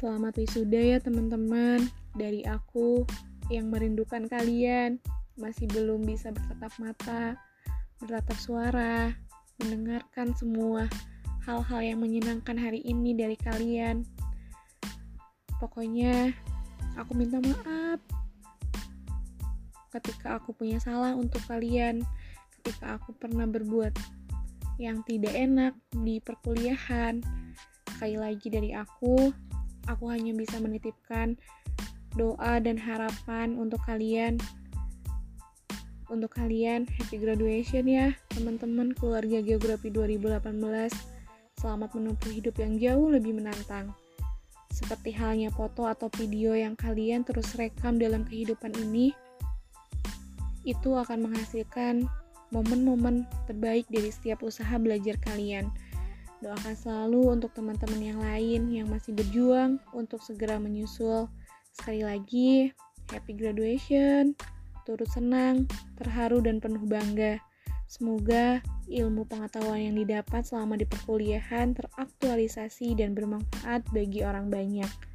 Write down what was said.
Selamat wisuda ya teman-teman. Dari aku yang merindukan kalian Masih belum bisa bertatap mata Bertatap suara Mendengarkan semua hal-hal yang menyenangkan hari ini dari kalian. Pokoknya aku minta maaf Ketika aku punya salah untuk kalian Ketika aku pernah berbuat yang tidak enak di perkuliahan. Sekali lagi dari aku aku hanya bisa menitipkan doa dan harapan untuk kalian. Untuk kalian happy graduation ya teman-teman keluarga geografi 2018 selamat menempuh hidup yang jauh lebih menantang. Seperti halnya foto atau video yang kalian terus rekam dalam kehidupan ini itu akan menghasilkan momen-momen terbaik dari setiap usaha belajar kalian. Doakan selalu untuk teman-teman yang lain yang masih berjuang untuk segera menyusul. Sekali lagi, happy graduation, turut senang, terharu dan penuh bangga. Semoga ilmu pengetahuan yang didapat selama di perkuliahan teraktualisasi dan bermanfaat bagi orang banyak.